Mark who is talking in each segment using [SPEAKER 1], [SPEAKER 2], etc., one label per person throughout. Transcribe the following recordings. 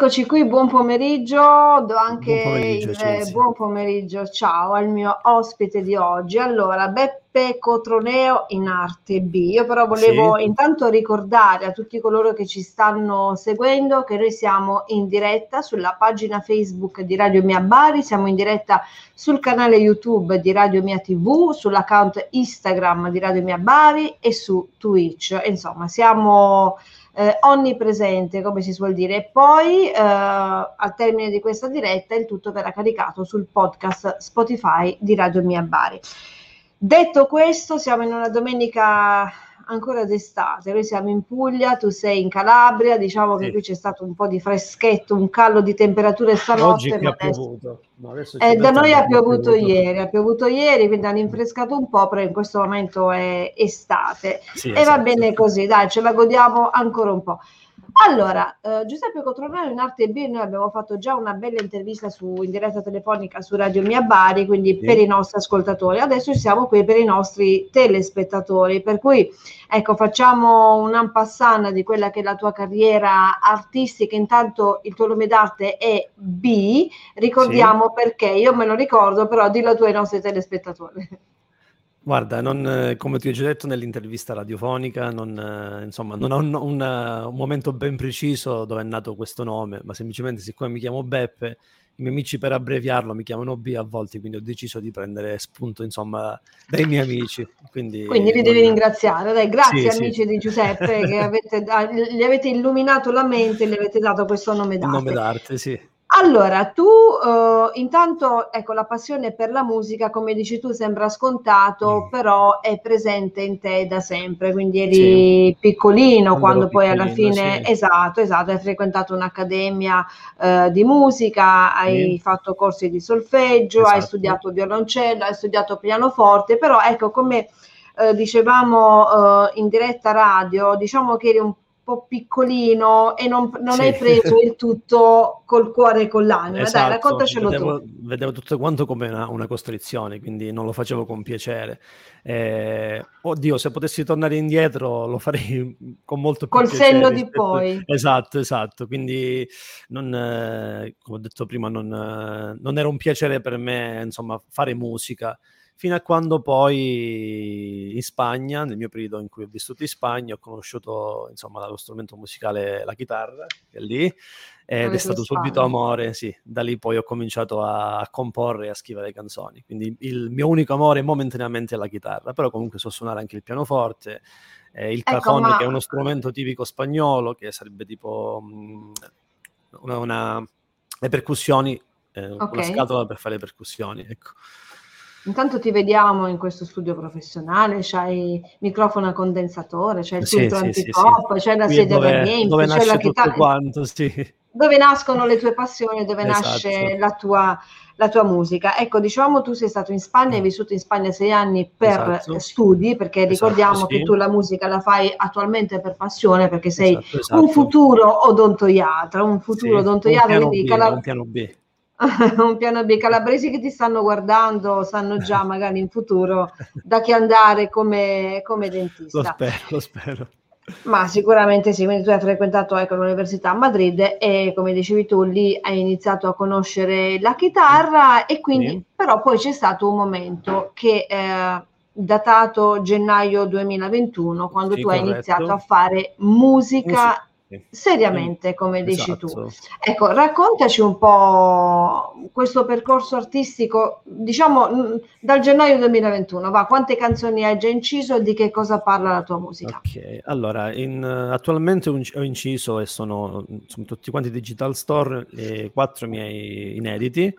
[SPEAKER 1] Eccoci qui, buon pomeriggio, do anche buon pomeriggio, il buon pomeriggio, ciao al mio ospite di oggi. Allora, Beppe Cotroneo in arte B. Io però volevo sì. intanto ricordare a tutti coloro che ci stanno seguendo che noi siamo in diretta sulla pagina Facebook di Radio Mia Bari, siamo in diretta sul canale YouTube di Radio Mia TV, sull'account Instagram di Radio Mia Bari e su Twitch. Insomma, siamo eh, onnipresente, come si suol dire. E poi eh, al termine di questa diretta il tutto verrà caricato sul podcast Spotify di Radio Mia Bari. Detto questo, siamo in una domenica ancora d'estate, noi siamo in Puglia, tu sei in Calabria, diciamo sì. che qui c'è stato un po' di freschetto, un callo di temperature stanotte. Oggi
[SPEAKER 2] ma piovuto.
[SPEAKER 1] No, eh, da noi ha piovuto, piovuto ieri, ha piovuto ieri, quindi hanno rinfrescato un po', però in questo momento è estate. Sì, e esatto. va bene così, dai, ce la godiamo ancora un po'. Allora, eh, Giuseppe Cotronello in Arte B, noi abbiamo fatto già una bella intervista su, in diretta telefonica su Radio Mia Bari, quindi sì. per i nostri ascoltatori. Adesso siamo qui per i nostri telespettatori, per cui ecco, facciamo un ampassana di quella che è la tua carriera artistica. Intanto il tuo nome d'arte è B, ricordiamo sì. perché, io me lo ricordo, però dillo tu ai nostri telespettatori.
[SPEAKER 2] Guarda, non, come ti ho già detto nell'intervista radiofonica, non, eh, insomma, non ho un, un, un, momento ben preciso dove è nato questo nome, ma semplicemente siccome mi chiamo Beppe, i miei amici per abbreviarlo mi chiamano B a volte, quindi ho deciso di prendere spunto insomma dai miei amici. Quindi,
[SPEAKER 1] quindi li devi ringraziare, dai, grazie sì, amici sì. di Giuseppe che avete, gli avete illuminato la mente e gli avete dato questo nome d'arte.
[SPEAKER 2] nome d'arte, sì.
[SPEAKER 1] Allora, tu uh, intanto, ecco, la passione per la musica, come dici tu, sembra scontato, mm. però è presente in te da sempre, quindi eri sì. piccolino quando, quando poi alla fine, sì. esatto, esatto, hai frequentato un'accademia uh, di musica, hai sì. fatto corsi di solfeggio, esatto. hai studiato violoncello, hai studiato pianoforte, però ecco, come uh, dicevamo in diretta radio, diciamo che eri un po' piccolino e non, non sì. hai preso il tutto col cuore e con l'anima. Esatto. Dai, raccontacelo
[SPEAKER 2] vedevo,
[SPEAKER 1] tu.
[SPEAKER 2] Vedevo tutto quanto come una, una, costrizione, quindi non lo facevo con piacere. Eh, oddio, se potessi tornare indietro lo farei con molto più
[SPEAKER 1] Col
[SPEAKER 2] piacere.
[SPEAKER 1] Col senno di poi.
[SPEAKER 2] Esatto, esatto. Quindi, non, eh, come ho detto prima, non, eh, non era un piacere per me, insomma, fare musica fino a quando poi in Spagna, nel mio periodo in cui ho vissuto in Spagna, ho conosciuto insomma lo strumento musicale, la chitarra, che è lì, ed è stato subito amore, sì. Da lì poi ho cominciato a, comporre e a scrivere canzoni. Quindi il mio unico amore momentaneamente è la chitarra, però comunque so suonare anche il pianoforte, eh, il ecco, cajon, ma... che è uno strumento tipico spagnolo, che sarebbe tipo mh, mm, una, una, le percussioni, eh, okay. una scatola per fare le percussioni, ecco.
[SPEAKER 1] Intanto ti vediamo in questo studio professionale, c'hai microfono a condensatore, c'è il sì, filtro sì, antipop, sì, c'è la sedia da
[SPEAKER 2] niente, c'è la chitarra. Quanto,
[SPEAKER 1] dove nascono le tue passioni, dove esatto. nasce la tua, la tua, musica. Ecco, diciamo tu sei stato in Spagna, hai mm. vissuto in Spagna sei anni per esatto. studi, perché esatto, ricordiamo che tu la musica la fai attualmente per passione, perché sei esatto, esatto. un futuro odontoiatra, un futuro odontoiatra,
[SPEAKER 2] quindi B, cala- un piano B
[SPEAKER 1] un piano B. Calabresi che ti stanno guardando sanno già magari in futuro da che andare come, come dentista.
[SPEAKER 2] Lo spero, lo spero.
[SPEAKER 1] Ma sicuramente sì, quindi tu hai frequentato ecco, l'università a Madrid e come dicevi tu lì hai iniziato a conoscere la chitarra e quindi sì. però poi c'è stato un momento che eh, datato gennaio 2021 quando sì, tu corretto. hai iniziato a fare musica seriamente, come dici esatto. tu. Ecco, raccontaci un po' questo percorso artistico, diciamo dal gennaio 2021, va, quante canzoni hai già inciso e di che cosa parla la tua musica?
[SPEAKER 2] Ok, allora, in, attualmente ho inciso e sono, sono tutti quanti digital store, e quattro miei inediti.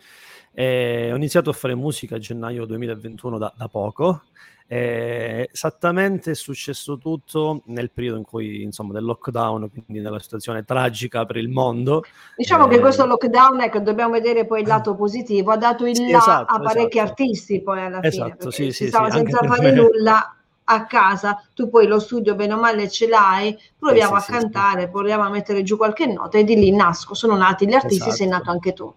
[SPEAKER 2] E ho iniziato a fare musica a gennaio 2021 da, da poco eh, esattamente è successo tutto nel periodo in cui, insomma, del lockdown, quindi nella situazione tragica per il mondo.
[SPEAKER 1] Diciamo eh, che questo lockdown, ecco, dobbiamo vedere poi il lato positivo, ha dato il sì, là esatto, a parecchi esatto. artisti poi alla
[SPEAKER 2] esatto,
[SPEAKER 1] fine.
[SPEAKER 2] Sì, sì,
[SPEAKER 1] stava senza fare nulla a casa, tu poi lo studio bene o male ce l'hai, proviamo sì, a cantare, proviamo a mettere giù qualche nota e di lì nasco, sono nati gli artisti, sei nato anche tu.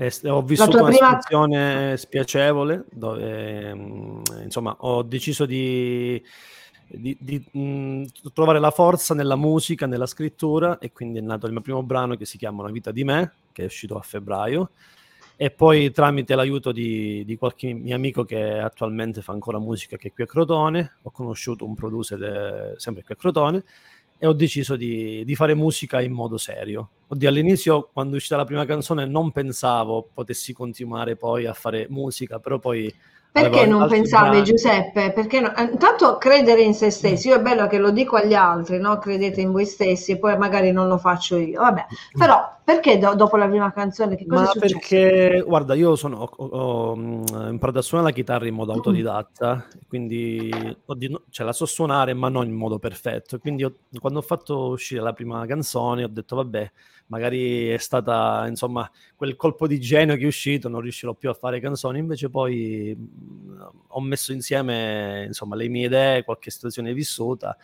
[SPEAKER 2] Eh, ho vissuto una prima... situazione spiacevole dove, insomma, ho deciso di, di, di mh, trovare la forza nella musica, nella scrittura e quindi è nato il mio primo brano che si chiama Una vita di me, che è uscito a febbraio. E poi tramite l'aiuto di, di, qualche mio amico che attualmente fa ancora musica che è qui a Crotone, ho conosciuto un producer de, sempre qui a Crotone e ho deciso di, di, fare musica in modo serio. Oddio, all'inizio quando è uscita la prima canzone non pensavo potessi continuare poi a fare musica, però poi
[SPEAKER 1] perché non pensavi, brani. Giuseppe? Perché no? Eh, intanto credere in se stessi, io è bello che lo dico agli altri, no? credete in voi stessi e poi magari non lo faccio io. Vabbè, però perché do- dopo la prima canzone? Che cosa
[SPEAKER 2] Ma perché, guarda, io sono, ho, ho, imparato a suonare la chitarra in modo autodidatta, quindi oddio, cioè, la so suonare ma non in modo perfetto. Quindi ho, quando ho fatto uscire la prima canzone ho detto vabbè, magari è stata insomma quel colpo di genio che è uscito, non riuscirò più a fare canzoni, invece poi mh, ho messo insieme insomma le mie idee, qualche situazione vissuta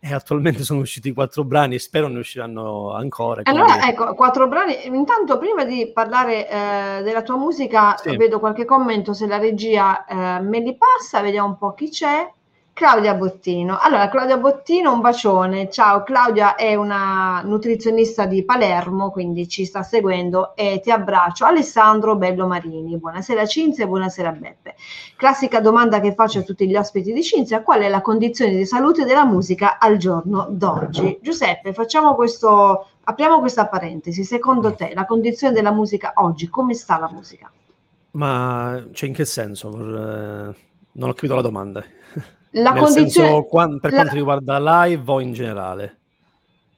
[SPEAKER 2] e attualmente sono usciti quattro brani e spero ne usciranno ancora.
[SPEAKER 1] Quindi... Allora, ecco, quattro brani. Intanto, prima di parlare eh, della tua musica, sì. vedo qualche commento se la regia eh, me li passa, vediamo un po' chi c'è. Claudia Bottino. Allora, Claudia Bottino, un bacione. Ciao, Claudia è una nutrizionista di Palermo, quindi ci sta seguendo e ti abbraccio. Alessandro Bello Marini. Buonasera Cinzia e buonasera Beppe. Classica domanda che faccio a tutti gli ospiti di Cinzia, qual è la condizione di salute della musica al giorno d'oggi? Giuseppe, facciamo questo apriamo questa parentesi. Secondo te, la condizione della musica oggi, come sta la musica?
[SPEAKER 2] Ma cioè, in che senso? Non ho capito la domanda.
[SPEAKER 1] La Nel condizione... senso,
[SPEAKER 2] per quanto la... riguarda live o in generale?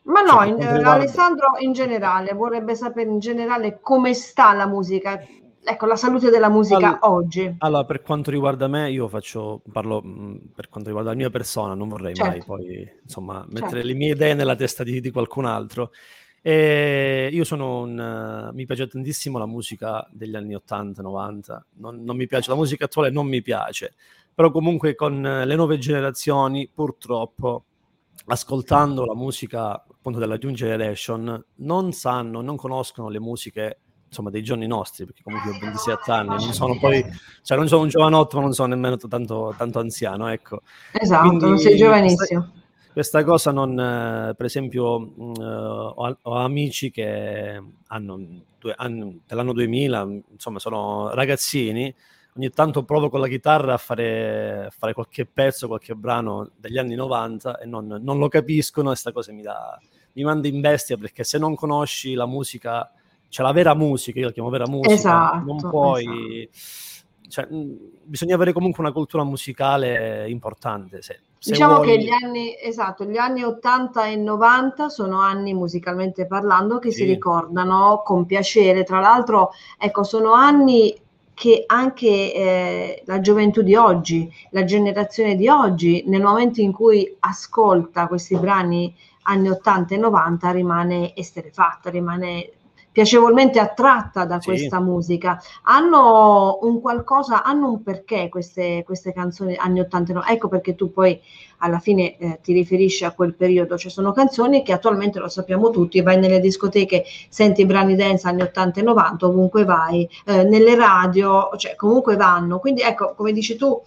[SPEAKER 1] Ma no, cioè, in, riguarda... Alessandro in generale, vorrebbe sapere in generale come sta la musica, ecco, la salute della musica allora, oggi.
[SPEAKER 2] Allora, per quanto riguarda me, io faccio, parlo mh, mm, per quanto riguarda la mia persona, non vorrei certo. mai poi, insomma, mettere certo. le mie idee nella testa di, di qualcun altro. E io sono un... Mi piace tantissimo la musica degli anni 80, 90, non, non mi piace, la musica attuale non mi piace. Però comunque con le nuove generazioni purtroppo ascoltando la musica appunto della New Generation non sanno, non conoscono le musiche insomma dei giorni nostri perché comunque ho 27 anni non sono poi cioè non sono un giovanotto ma non sono nemmeno tanto, tanto anziano ecco.
[SPEAKER 1] Esatto Quindi, non sei giovanissimo
[SPEAKER 2] questa, cosa non eh, per esempio uh, ho, ho, amici che hanno, due, hanno dell'anno 2000 insomma sono ragazzini ogni tanto provo con la chitarra a fare, a fare qualche pezzo, qualche brano degli anni 90 e non, non lo capiscono e questa cosa mi, dà, mi manda in bestia perché se non conosci la musica, cioè la vera musica, io la chiamo vera musica, esatto, non puoi... Esatto. Cioè, bisogna avere comunque una cultura musicale importante. Se,
[SPEAKER 1] se diciamo vuoi... che gli anni, esatto, gli anni 80 e 90 sono anni musicalmente parlando che sì. si ricordano con piacere. Tra l'altro, ecco, sono anni che anche eh, la gioventù di oggi, la generazione di oggi, nel momento in cui ascolta questi brani anni 80 e 90, rimane esterefatta, rimane piacevolmente attratta da sì. questa musica. Hanno un qualcosa, hanno un perché queste, queste canzoni anni 89. Ecco perché tu poi alla fine eh, ti riferisci a quel periodo. Ci sono canzoni che attualmente lo sappiamo tutti, vai nelle discoteche, senti i brani dance anni 80 e 90, ovunque vai, eh, nelle radio, cioè comunque vanno. Quindi ecco, come dici tu,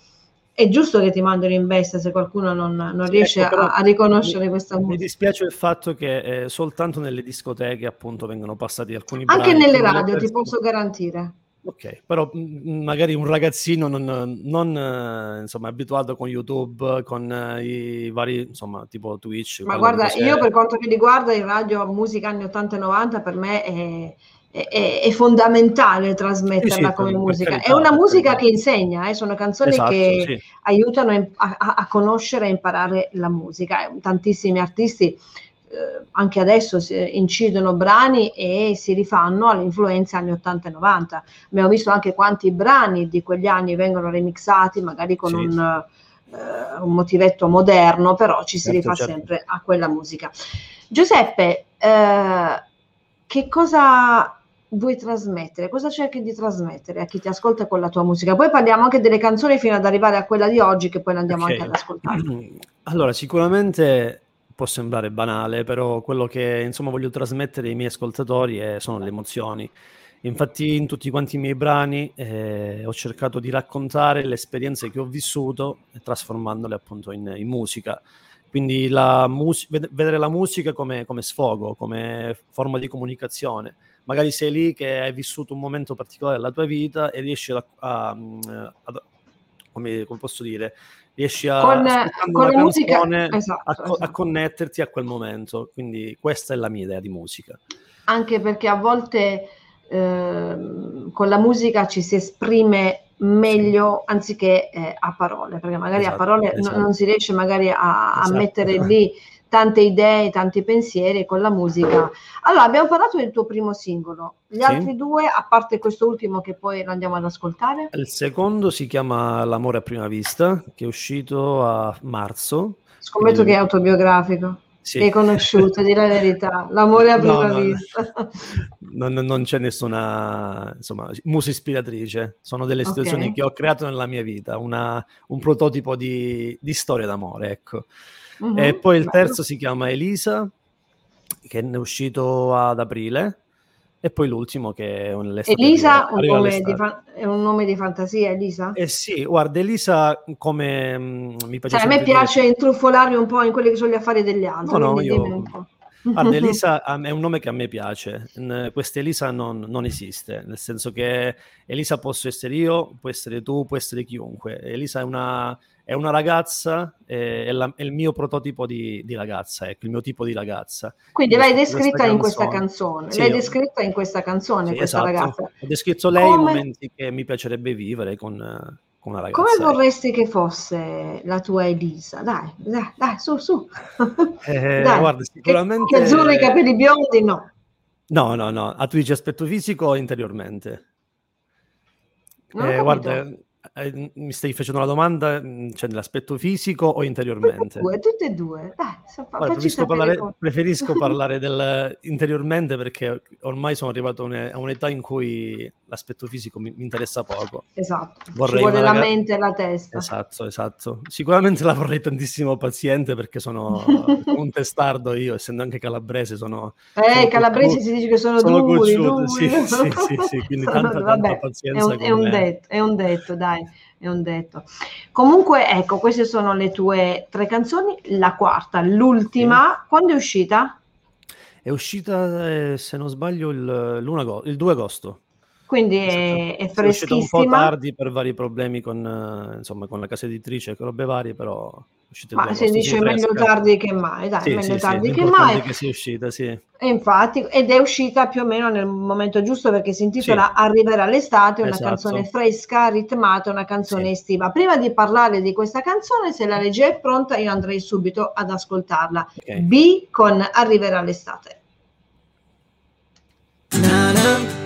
[SPEAKER 1] è giusto che ti mandino in bestia se qualcuno non, non riesce ecco, a, a, riconoscere
[SPEAKER 2] mi,
[SPEAKER 1] questa musica.
[SPEAKER 2] Mi dispiace il fatto che eh, soltanto nelle discoteche appunto vengono passati alcuni
[SPEAKER 1] Anche nelle radio, ti posso garantire.
[SPEAKER 2] Ok, però mh, magari un ragazzino non, non eh, insomma, abituato con YouTube, con eh, i vari, insomma, tipo Twitch.
[SPEAKER 1] Ma guarda, io per quanto mi riguarda in radio musica anni 80 e 90 per me è è, è, fondamentale trasmetterla sì, sì, come musica. Carità, è una musica che insegna, eh? sono canzoni esatto, che sì. aiutano a, a, conoscere e imparare la musica. Tantissimi artisti eh, anche adesso incidono brani e si rifanno alle influenze anni 80 e 90. Abbiamo visto anche quanti brani di quegli anni vengono remixati, magari con un, uh, un, motivetto moderno, però ci si certo, rifà certo. sempre a quella musica. Giuseppe, eh, che cosa vuoi trasmettere? Cosa cerchi di trasmettere a chi ti ascolta con la tua musica? Poi parliamo anche delle canzoni fino ad arrivare a quella di oggi, che poi andiamo okay. anche ad ascoltare.
[SPEAKER 2] Allora, sicuramente può sembrare banale, però quello che insomma voglio trasmettere ai miei ascoltatori è, sono le emozioni. Infatti in tutti quanti i miei brani eh, ho cercato di raccontare le esperienze che ho vissuto trasformandole appunto in, in musica. Quindi la mus- vedere la musica come, come, sfogo, come forma di comunicazione. Magari sei lì che hai vissuto un momento particolare della tua vita e riesci a, a, a come, come, posso dire, riesci a
[SPEAKER 1] con, con la musica
[SPEAKER 2] esatto, a, esatto. a connetterti a quel momento. Quindi questa è la mia idea di musica.
[SPEAKER 1] Anche perché a volte eh, con la musica ci si esprime meglio anziché eh, a parole, perché magari esatto, a parole esatto. non, non si riesce magari a, a esatto. mettere lì tante idee, tanti pensieri con la musica. Allora, abbiamo parlato del tuo primo singolo. Gli sì. altri due, a parte questo ultimo che poi lo andiamo ad ascoltare?
[SPEAKER 2] Il secondo si chiama L'amore a prima vista, che è uscito a marzo.
[SPEAKER 1] Scommetto che è autobiografico. Sì. Hai conosciuto, di la verità, l'amore a prima no, vista.
[SPEAKER 2] Non, non, c'è nessuna insomma, musa ispiratrice, sono delle situazioni okay. che ho creato nella mia vita, una, un prototipo di, di storia d'amore, ecco. Uh-huh. E poi il terzo si chiama Elisa, che è uscito ad aprile, e poi l'ultimo che è
[SPEAKER 1] un Elisa un nome fa- è un nome di fantasia, Elisa?
[SPEAKER 2] Eh sì, guarda, Elisa come mh, mm, mi
[SPEAKER 1] piace... Cioè, a me piace dire... intrufolarmi un po' in quelli che sono gli affari degli altri. No, no, io...
[SPEAKER 2] Guarda, Elisa è un nome che a me piace. Questa Elisa non, non, esiste, nel senso che Elisa posso essere io, può essere tu, può essere chiunque. Elisa è una, è una ragazza, è, è, la, è, il mio prototipo di, di, ragazza, ecco, il mio tipo di ragazza.
[SPEAKER 1] Quindi l'hai descritta in questa canzone, sì, l'hai descritta in questa canzone, sì, questa esatto. ragazza.
[SPEAKER 2] Ho descritto lei Come... i momenti che mi piacerebbe vivere con, con una ragazza.
[SPEAKER 1] Come ecco. vorresti che fosse la tua Elisa? Dai, dai, dai su, su.
[SPEAKER 2] Eh, dai. Guarda, sicuramente...
[SPEAKER 1] Che, che azzurri, i capelli biondi, no.
[SPEAKER 2] No, no, no. A tu dici aspetto fisico o interiormente? Eh, guarda, eh, mi stai facendo la domanda, mm, cioè nell'aspetto fisico o interiormente?
[SPEAKER 1] Due, tutte e due. Dai,
[SPEAKER 2] so, Guarda, preferisco, parlare, preferisco parlare del interiormente perché ormai sono arrivato a un'età in cui l'aspetto fisico mi, mi interessa poco.
[SPEAKER 1] Esatto, vorrei ci vuole la ragazza... mente e la testa.
[SPEAKER 2] Esatto, esatto. Sicuramente la vorrei tantissimo paziente perché sono un testardo io, essendo anche calabrese, sono...
[SPEAKER 1] Eh, sono calabresi cocciuto, si dice che sono, sono duri, duri.
[SPEAKER 2] Sì, sì, sì, sì, quindi tanta, Vabbè, tanta pazienza.
[SPEAKER 1] È un, è un, detto, è un detto, dai è un detto. Comunque, ecco, queste sono le tue tre canzoni. La quarta, l'ultima, sì. quando è uscita?
[SPEAKER 2] È uscita, eh, se non sbaglio, il, il 2 agosto.
[SPEAKER 1] Quindi è, è freschissima. È
[SPEAKER 2] uscita un po' tardi per vari problemi con, uh, insomma, con la casa editrice, con robe varie, però
[SPEAKER 1] ma si dice meglio tardi che mai, dai, sì, meglio sì, tardi sì, che mai.
[SPEAKER 2] che sia uscita, sì.
[SPEAKER 1] E infatti, ed è uscita più o meno nel momento giusto perché si intitola Arriverà l'estate, una esatto. canzone fresca, ritmata, una canzone estiva. Prima di parlare di questa canzone, se la legge è pronta, io andrei subito ad ascoltarla. Okay. B con Arriverà l'estate. Na na,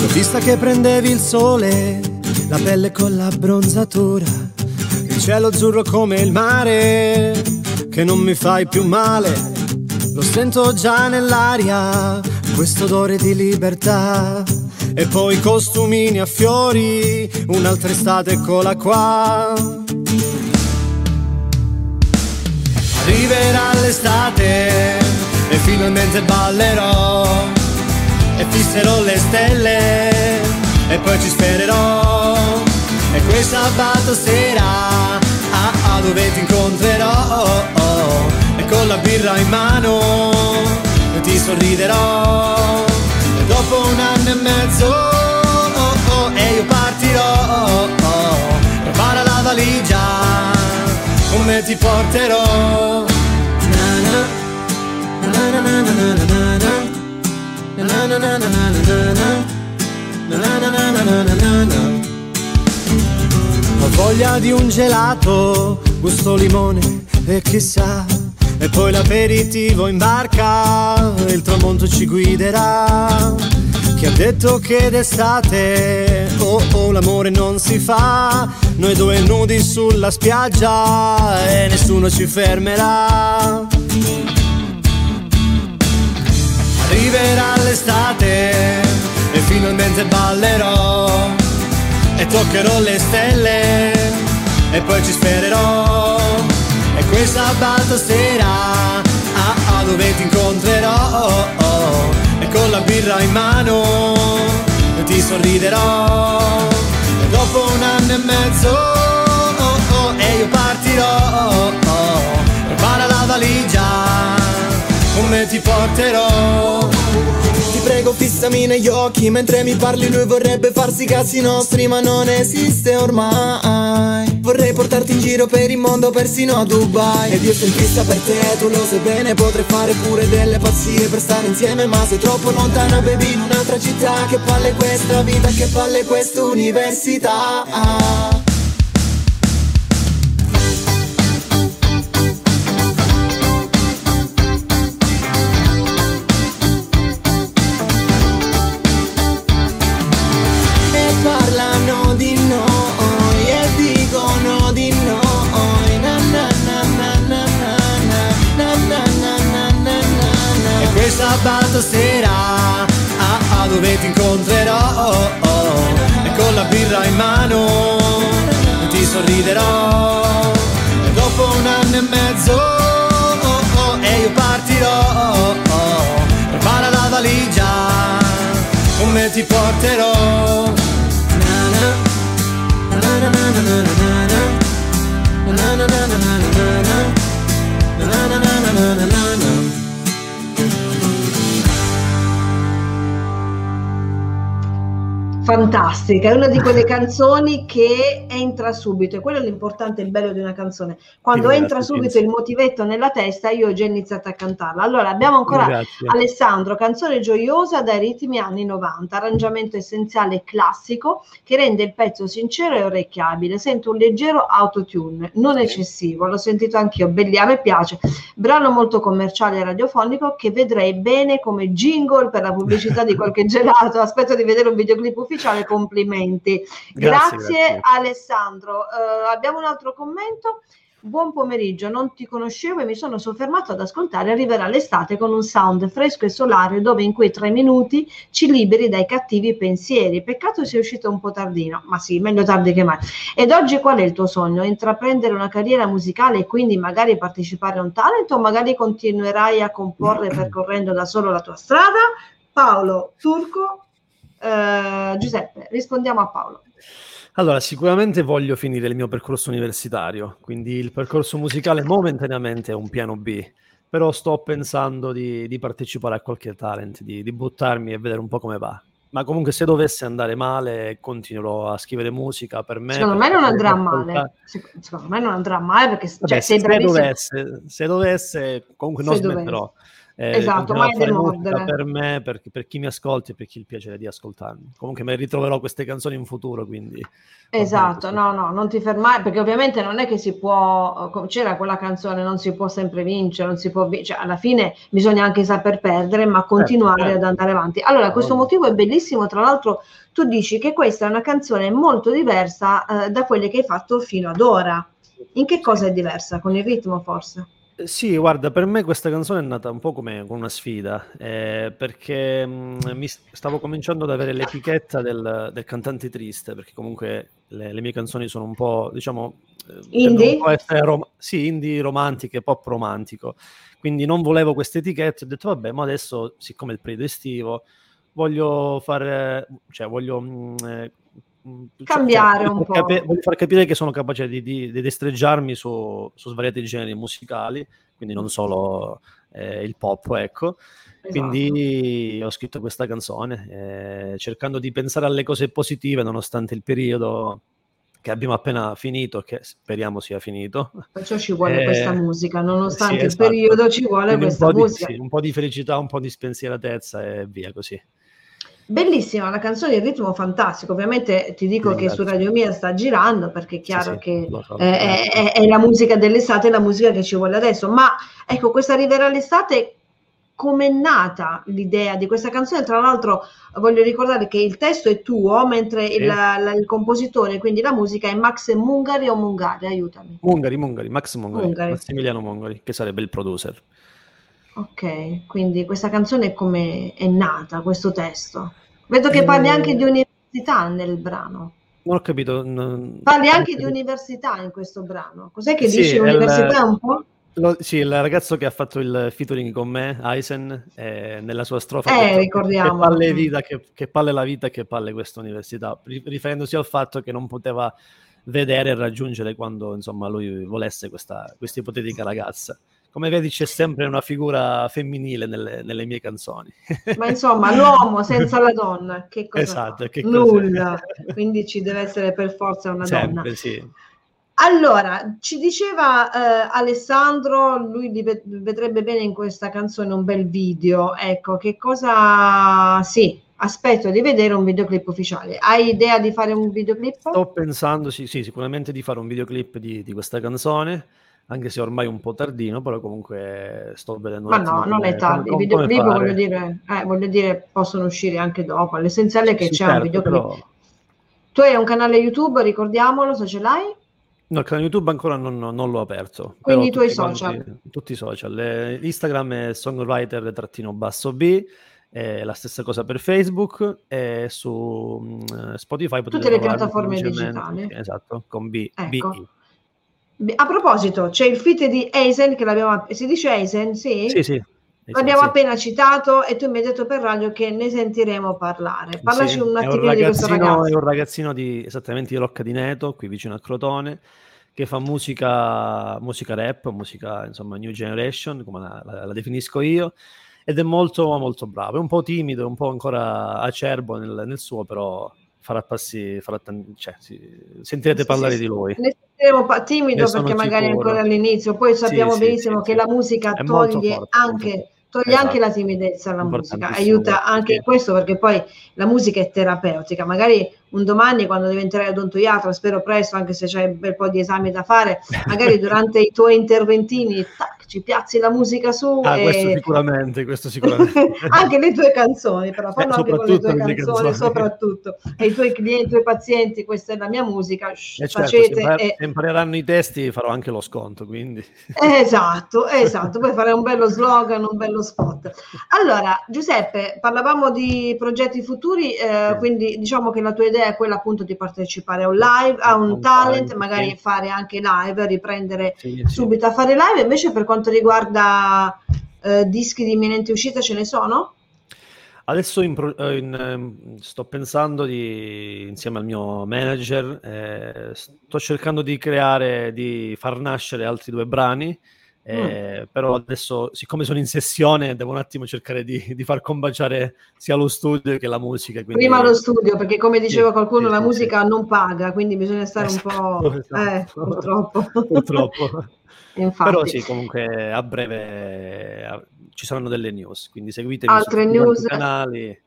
[SPEAKER 1] L'ho vista che prendevi il sole, la pelle con l'abbronzatura, il cielo azzurro come il mare, che non mi fai più male, lo sento già nell'aria, questo odore di libertà. E poi costumini a fiori, un'altra estate eccola qua. Arriverà l'estate e finalmente ballerò e fisserò le stelle e poi ci spererò. E quel sabato sera ah, ah, dove ti incontrerò? oh, oh, con la birra in mano ti sorriderò. Dopo un anno e mezzo oh, oh, e io partirò. Prepara la valigia come ti porterò. Ho voglia di un gelato gusto limone e chissà e poi l'aperitivo in barca, il tramonto ci guiderà. Chi ha detto che d'estate, oh oh l'amore non si fa, noi due nudi sulla spiaggia e nessuno ci fermerà.
[SPEAKER 3] Arriverà l'estate e finalmente ballerò e toccherò le stelle e poi ci spererò e quel sabato sera. Ah, ah, dove ti incontrerò? Oh, oh, e con la birra in mano ti sorriderò. E dopo un anno e mezzo oh, oh, e io partirò. Prepara la valigia come ti porterò prego fissami negli occhi. Mentre mi parli lui vorrebbe farsi cazzi nostri ma non esiste ormai. Vorrei portarti in giro per il mondo persino a Dubai. Ed io sono fissa per te, tu lo sai bene Potrei fare pure delle pazzie per stare insieme Ma sei troppo lontana baby in un'altra città. Che palle questa vita, che palle questa università e dopo un anno e mezzo oh, oh, e io partirò. Prepara la valigia come ti porterò
[SPEAKER 1] fantastica, è una di quelle canzoni che entra subito, e quello è l'importante e il bello di una canzone. Quando Grazie, entra subito il motivetto nella testa, io ho già iniziato a cantarla. Allora, abbiamo ancora Grazie. Alessandro, canzone gioiosa dai ritmi anni 90, arrangiamento essenziale classico che rende il pezzo sincero e orecchiabile. Sento un leggero autotune, non eccessivo, l'ho sentito anch'io, belli, a me piace. Brano molto commerciale e radiofonico che vedrei bene come jingle per la pubblicità di qualche gelato. Aspetto di vedere un videoclip ufficiale ufficiale, complimenti. Grazie, grazie, grazie. Alessandro. Uh, abbiamo un altro commento. Buon pomeriggio, non ti conoscevo e mi sono soffermato ad ascoltare Arriverà l'estate con un sound fresco e solare dove in quei tre minuti ci liberi dai cattivi pensieri. Peccato sia uscito un po' tardino, ma sì, meglio tardi che mai. Ed oggi qual è il tuo sogno? Intraprendere una carriera musicale e quindi magari partecipare a un talent o magari continuerai a comporre percorrendo da solo la tua strada? Paolo Turco Uh, Giuseppe, rispondiamo a Paolo.
[SPEAKER 2] Allora, sicuramente voglio finire il mio percorso universitario, quindi il percorso musicale momentaneamente è un piano B, però sto pensando di, di partecipare a qualche talent, di, di, buttarmi e vedere un po' come va. Ma comunque se dovesse andare male continuerò a scrivere musica per me.
[SPEAKER 1] Secondo me non andrà male, secondo me non andrà male perché
[SPEAKER 2] Vabbè, cioè, se, dovesse, se dovesse comunque non se smetterò. Dovesse
[SPEAKER 1] eh, esatto, mai demordere.
[SPEAKER 2] Per me, per, per, chi mi ascolti e per chi il piacere di ascoltarmi. Comunque me ritroverò queste canzoni in futuro, quindi...
[SPEAKER 1] Esatto, no, no, non ti fermare, perché ovviamente non è che si può, c'era quella canzone, non si può sempre vincere, non si può vincere, cioè alla fine bisogna anche saper perdere, ma certo, continuare certo, certo. ad andare avanti. Allora, questo motivo è bellissimo, tra l'altro tu dici che questa è una canzone molto diversa eh, da quelle che hai fatto fino ad ora. In che cosa è diversa? Con il ritmo forse?
[SPEAKER 2] Sì, guarda, per me questa canzone è nata un po' come una sfida, eh, perché mh, mm, mi stavo cominciando ad avere l'etichetta del, del cantante triste, perché comunque le, le, mie canzoni sono un po', diciamo,
[SPEAKER 1] eh, indie?
[SPEAKER 2] rom- sì, indie romantiche, pop romantico, quindi non volevo queste etichette, ho detto vabbè, ma adesso, siccome è il periodo estivo, voglio fare, cioè voglio mh, mm,
[SPEAKER 1] Mm, cioè, cambiare un po'.
[SPEAKER 2] Capi- voglio far capire che sono capace di, di, di destreggiarmi su, su, svariati generi musicali, quindi non solo eh, il pop, ecco. Esatto. Quindi ho scritto questa canzone eh, cercando di pensare alle cose positive nonostante il periodo che abbiamo appena finito, che speriamo sia finito.
[SPEAKER 1] Perciò ci vuole eh, questa musica, nonostante sì, esatto. il periodo ci vuole Quindi questa musica.
[SPEAKER 2] Di, sì, un po' di felicità, un po' di spensieratezza e via così.
[SPEAKER 1] Bellissima la canzone, il ritmo fantastico. Ovviamente ti dico che su Radio Mia sta girando perché è chiaro sì, che so, eh, è, è, è, la musica dell'estate, è la musica che ci vuole adesso. Ma ecco, questa arriverà l'estate. Com'è nata l'idea di questa canzone? Tra l'altro, voglio ricordare che il testo è tuo, mentre sì. il, la, il, compositore, quindi la musica, è Max Mungari o Mungari? Aiutami.
[SPEAKER 2] Mungari, Mungari, Max Mungari, Mungari. Massimiliano Mungari, che sarebbe il producer.
[SPEAKER 1] Ok, quindi questa canzone come è nata, questo testo? Vedo che parli anche eh. di università nel brano.
[SPEAKER 2] Non ho capito.
[SPEAKER 1] Parli anche di università in questo brano. Cos'è che sì, dici università il, un po'?
[SPEAKER 2] Lo, sì, il ragazzo che ha fatto il featuring con me, Eisen, eh, nella sua strofa
[SPEAKER 1] eh, ricordiamo.
[SPEAKER 2] Che palle, vita, che, che palle la vita, che palle questa università, riferendosi al fatto che non poteva vedere e raggiungere quando insomma lui volesse questa, questa ipotetica ragazza come vedi c'è sempre una figura femminile nelle, nelle mie canzoni.
[SPEAKER 1] Ma insomma, l'uomo senza la donna, che cosa
[SPEAKER 2] esatto, che
[SPEAKER 1] Nulla, quindi ci deve essere per forza una
[SPEAKER 2] sempre,
[SPEAKER 1] donna.
[SPEAKER 2] Sì.
[SPEAKER 1] Allora, ci diceva eh, Alessandro, lui vedrebbe bene in questa canzone un bel video, ecco, che cosa... Sì, aspetto di vedere un videoclip ufficiale. Hai idea di fare un videoclip?
[SPEAKER 2] Sto pensando, sì, sì sicuramente di fare un videoclip di, di questa canzone anche se ormai un po' tardino, però comunque sto vedendo.
[SPEAKER 1] Ma no, non è tardi. I videoclip voglio dire, eh, voglio dire, possono uscire anche dopo. L'essenziale è che sì, c'è certo, un videoclip. Però... Tu hai un canale YouTube, ricordiamolo se ce l'hai.
[SPEAKER 2] No, il canale YouTube ancora non, non l'ho aperto.
[SPEAKER 1] Quindi i tuoi social?
[SPEAKER 2] Quanti, tutti i social. Eh, Instagram è songwriter-b, eh, la stessa cosa per Facebook e su um, Spotify.
[SPEAKER 1] Tutte le piattaforme digitali.
[SPEAKER 2] Esatto, con B. Ecco. B-I.
[SPEAKER 1] A proposito, c'è il fit di Eisen che l'abbiamo si dice Eisen, sì?
[SPEAKER 2] Sì, sì.
[SPEAKER 1] L'abbiamo sì. appena citato e tu mi hai detto per radio che ne sentiremo parlare. Parlaci
[SPEAKER 2] sì,
[SPEAKER 1] un attimino di questo ragazzo.
[SPEAKER 2] È un ragazzino di, esattamente di Rocca di Neto, qui vicino a Crotone, che fa musica, musica rap, musica insomma new generation, come la, la, la definisco io, ed è molto molto bravo. È un po' timido, un po' ancora acerbo nel, nel suo, però farà passi, farà t- cioè, sì, sentirete sì, parlare
[SPEAKER 1] sì,
[SPEAKER 2] di lui.
[SPEAKER 1] Ne sentiremo pa- timido perché magari sicuro. ancora all'inizio, poi sappiamo benissimo che la musica toglie anche toglie esatto. anche la timidezza alla musica, aiuta anche questo perché poi la musica è terapeutica, magari un domani quando diventerai odontoiatra, spero presto, anche se c'è un bel po' di esami da fare, magari durante i tuoi interventini tac, ci piazzi la musica su.
[SPEAKER 2] Ah, e... questo sicuramente, questo sicuramente.
[SPEAKER 1] anche le tue canzoni, però fanno eh, anche con le tue canzoni, canzoni, soprattutto. E i tuoi clienti, i tuoi pazienti, questa è la mia musica, shh,
[SPEAKER 2] eh certo, facete. Se, e... impareranno i testi farò anche lo sconto, quindi.
[SPEAKER 1] Esatto, esatto, poi fare un bello slogan, un bello spot. Allora, Giuseppe, parlavamo di progetti futuri, eh, sì. quindi diciamo che la tua idea è quella appunto di partecipare a un live, a un, un talent, talent, magari sì. fare anche live, riprendere sì, subito a fare live. Invece per quanto riguarda eh, dischi di imminente uscita ce ne sono?
[SPEAKER 2] Adesso in eh, in, ehm, sto pensando di, insieme al mio manager, eh, sto cercando di creare, di far nascere altri due brani eh, mm. Però adesso, siccome sono in sessione, devo un attimo cercare di, di far combaciare sia lo studio che la musica.
[SPEAKER 1] Quindi... Prima lo studio, perché come diceva qualcuno, sì, la sì, musica non paga, quindi bisogna stare esatto, un po'... Esatto. Eh, purtroppo.
[SPEAKER 2] purtroppo. Però sì, comunque a breve ci saranno delle news, quindi seguitemi
[SPEAKER 1] Altre news.
[SPEAKER 2] canali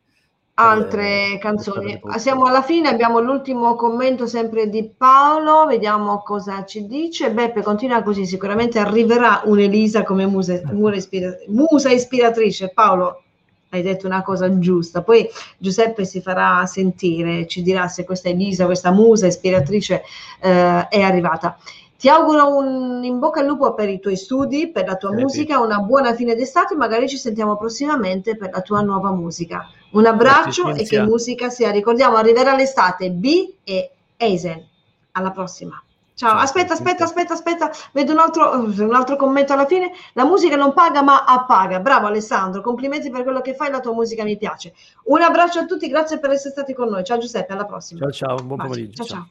[SPEAKER 1] altre eh, canzoni. Siamo alla fine, abbiamo l'ultimo commento sempre di Paolo, vediamo cosa ci dice. Beppe continua così, sicuramente arriverà un'Elisa come musa, ispira, musa ispiratrice. Paolo, hai detto una cosa giusta. Poi Giuseppe si farà sentire, ci dirà se questa Elisa, questa musa ispiratrice eh, è arrivata. Ti auguro un in bocca al lupo per i tuoi studi, per la tua Grazie. musica, una buona fine d'estate, magari ci sentiamo prossimamente per la tua nuova musica. Un abbraccio Grazie, e che musica sia. Ricordiamo, arriverà l'estate B e Eisen. Alla prossima. Ciao, Ciao aspetta, aspetta, aspetta, aspetta, vedo un altro, un altro, commento alla fine. La musica non paga ma appaga. Bravo Alessandro, complimenti per quello che fai, la tua musica mi piace. Un abbraccio a tutti, grazie per essere stati con noi. Ciao Giuseppe, alla prossima.
[SPEAKER 2] Ciao, ciao, buon pomeriggio.
[SPEAKER 1] Ciao, ciao. ciao.